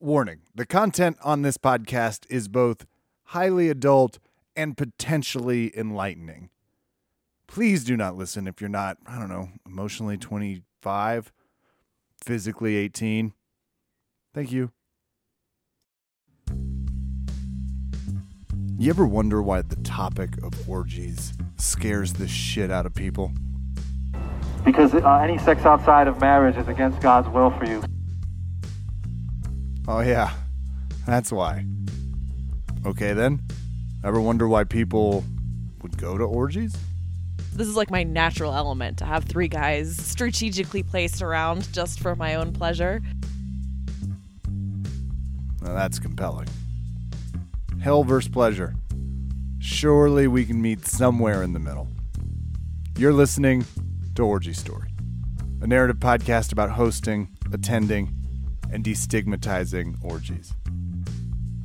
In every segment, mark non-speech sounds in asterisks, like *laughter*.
Warning the content on this podcast is both highly adult and potentially enlightening. Please do not listen if you're not, I don't know, emotionally 25, physically 18. Thank you. You ever wonder why the topic of orgies scares the shit out of people? Because uh, any sex outside of marriage is against God's will for you. Oh, yeah, that's why. Okay, then. Ever wonder why people would go to orgies? This is like my natural element to have three guys strategically placed around just for my own pleasure. Now that's compelling. Hell versus pleasure. Surely we can meet somewhere in the middle. You're listening to Orgy Story, a narrative podcast about hosting, attending, and destigmatizing orgies.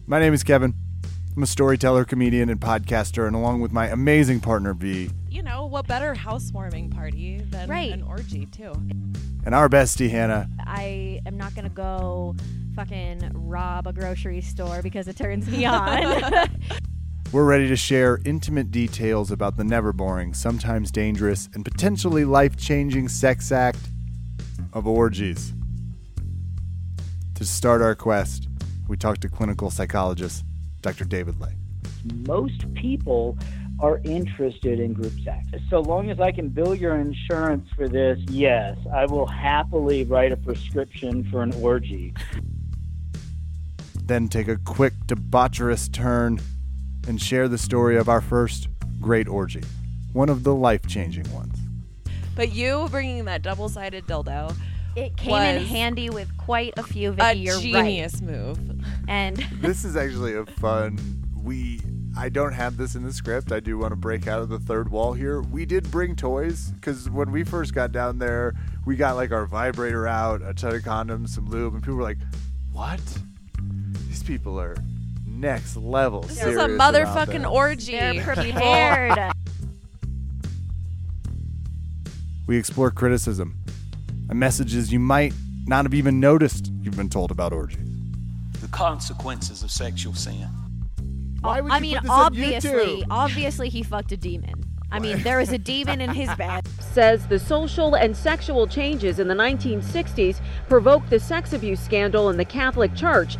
My name is Kevin. I'm a storyteller, comedian, and podcaster, and along with my amazing partner, V, You know, what better housewarming party than Right. an orgy, too? and our bestie, Hannah. I am not gonna go fucking rob a grocery store because it turns me on. *laughs* We're ready to share intimate details about the never boring, sometimes dangerous, and potentially life changing sex act of orgies. To start our quest, we talked to clinical psychologist Dr. David Ley. most people are interested in group sex. So long as I can bill your insurance for this, yes, I will happily write a prescription for an orgy. Then take a quick debaucherous turn and share the story of our first great orgy, one of the life changing ones. But you bringing that double sided dildo, it came in handy with quite a few. a Vicky, you're genius move. And *laughs* *laughs* this is actually a fun we i don't have this in the script i do want to break out of the third wall here we did bring toys because when we first got down there we got like our vibrator out a ton of condoms some lube and people were like what these people are next level This is a motherfucking orgy. they're *laughs* prepared. we explore criticism and messages you might not have even noticed you've been told about orgies the consequences of sexual sin. Why would I you mean, put this obviously, obviously, he fucked a demon. I mean, there is a demon in his bed. *laughs* says the social and sexual changes in the 1960s provoked the sex abuse scandal in the Catholic Church.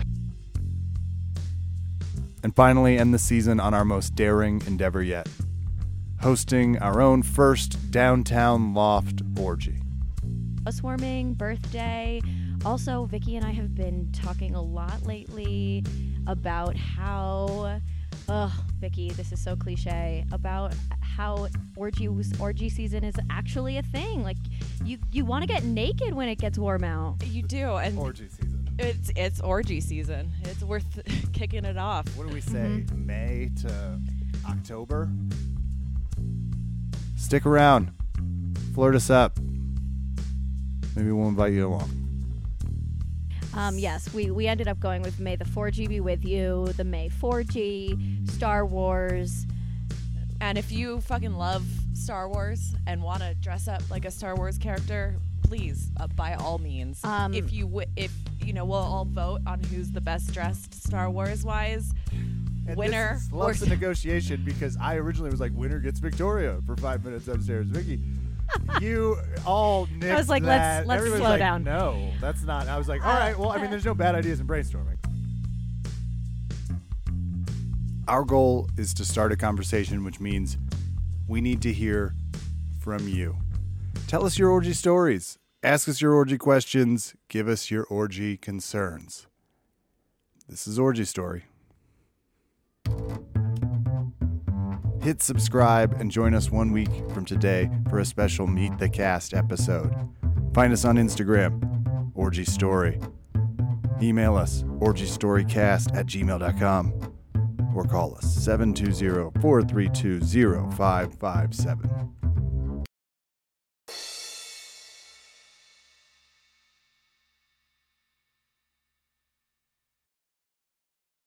and finally end the season on our most daring endeavor yet hosting our own first downtown loft orgy. Housewarming, birthday. Also, Vicky and I have been talking a lot lately about how, ugh, Vicky, this is so cliche, about how orgy orgy season is actually a thing. Like, you you want to get naked when it gets warm out. You do, and Orgy season. it's it's orgy season. It's worth *laughs* kicking it off. What do we say? Mm-hmm. May to October? Stick around. Flirt us up. Maybe we'll invite you along. Um, yes, we, we ended up going with May the 4G be with you, the May 4G, Star Wars. And if you fucking love Star Wars and want to dress up like a Star Wars character, please, uh, by all means. Um, if you w- if you know, we'll all vote on who's the best dressed Star Wars wise. Winner This is or loves the *laughs* negotiation because I originally was like, winner gets Victoria for five minutes upstairs. Vicky, you all I was like, let's- let's Everybody's slow like, down. No, that's not. I was like, all right, well, I mean, there's no bad ideas in brainstorming. Our goal is to start a conversation, which means we need to hear from you. Tell us your orgy stories. Ask us your orgy questions. Give us your orgy concerns. This is Orgy Story. Hit subscribe and join us one week from today for a special Meet the Cast episode. Find us on Instagram, Orgy Story. Email us, orgystorycast at gmail.com, or call us 720 432 0557.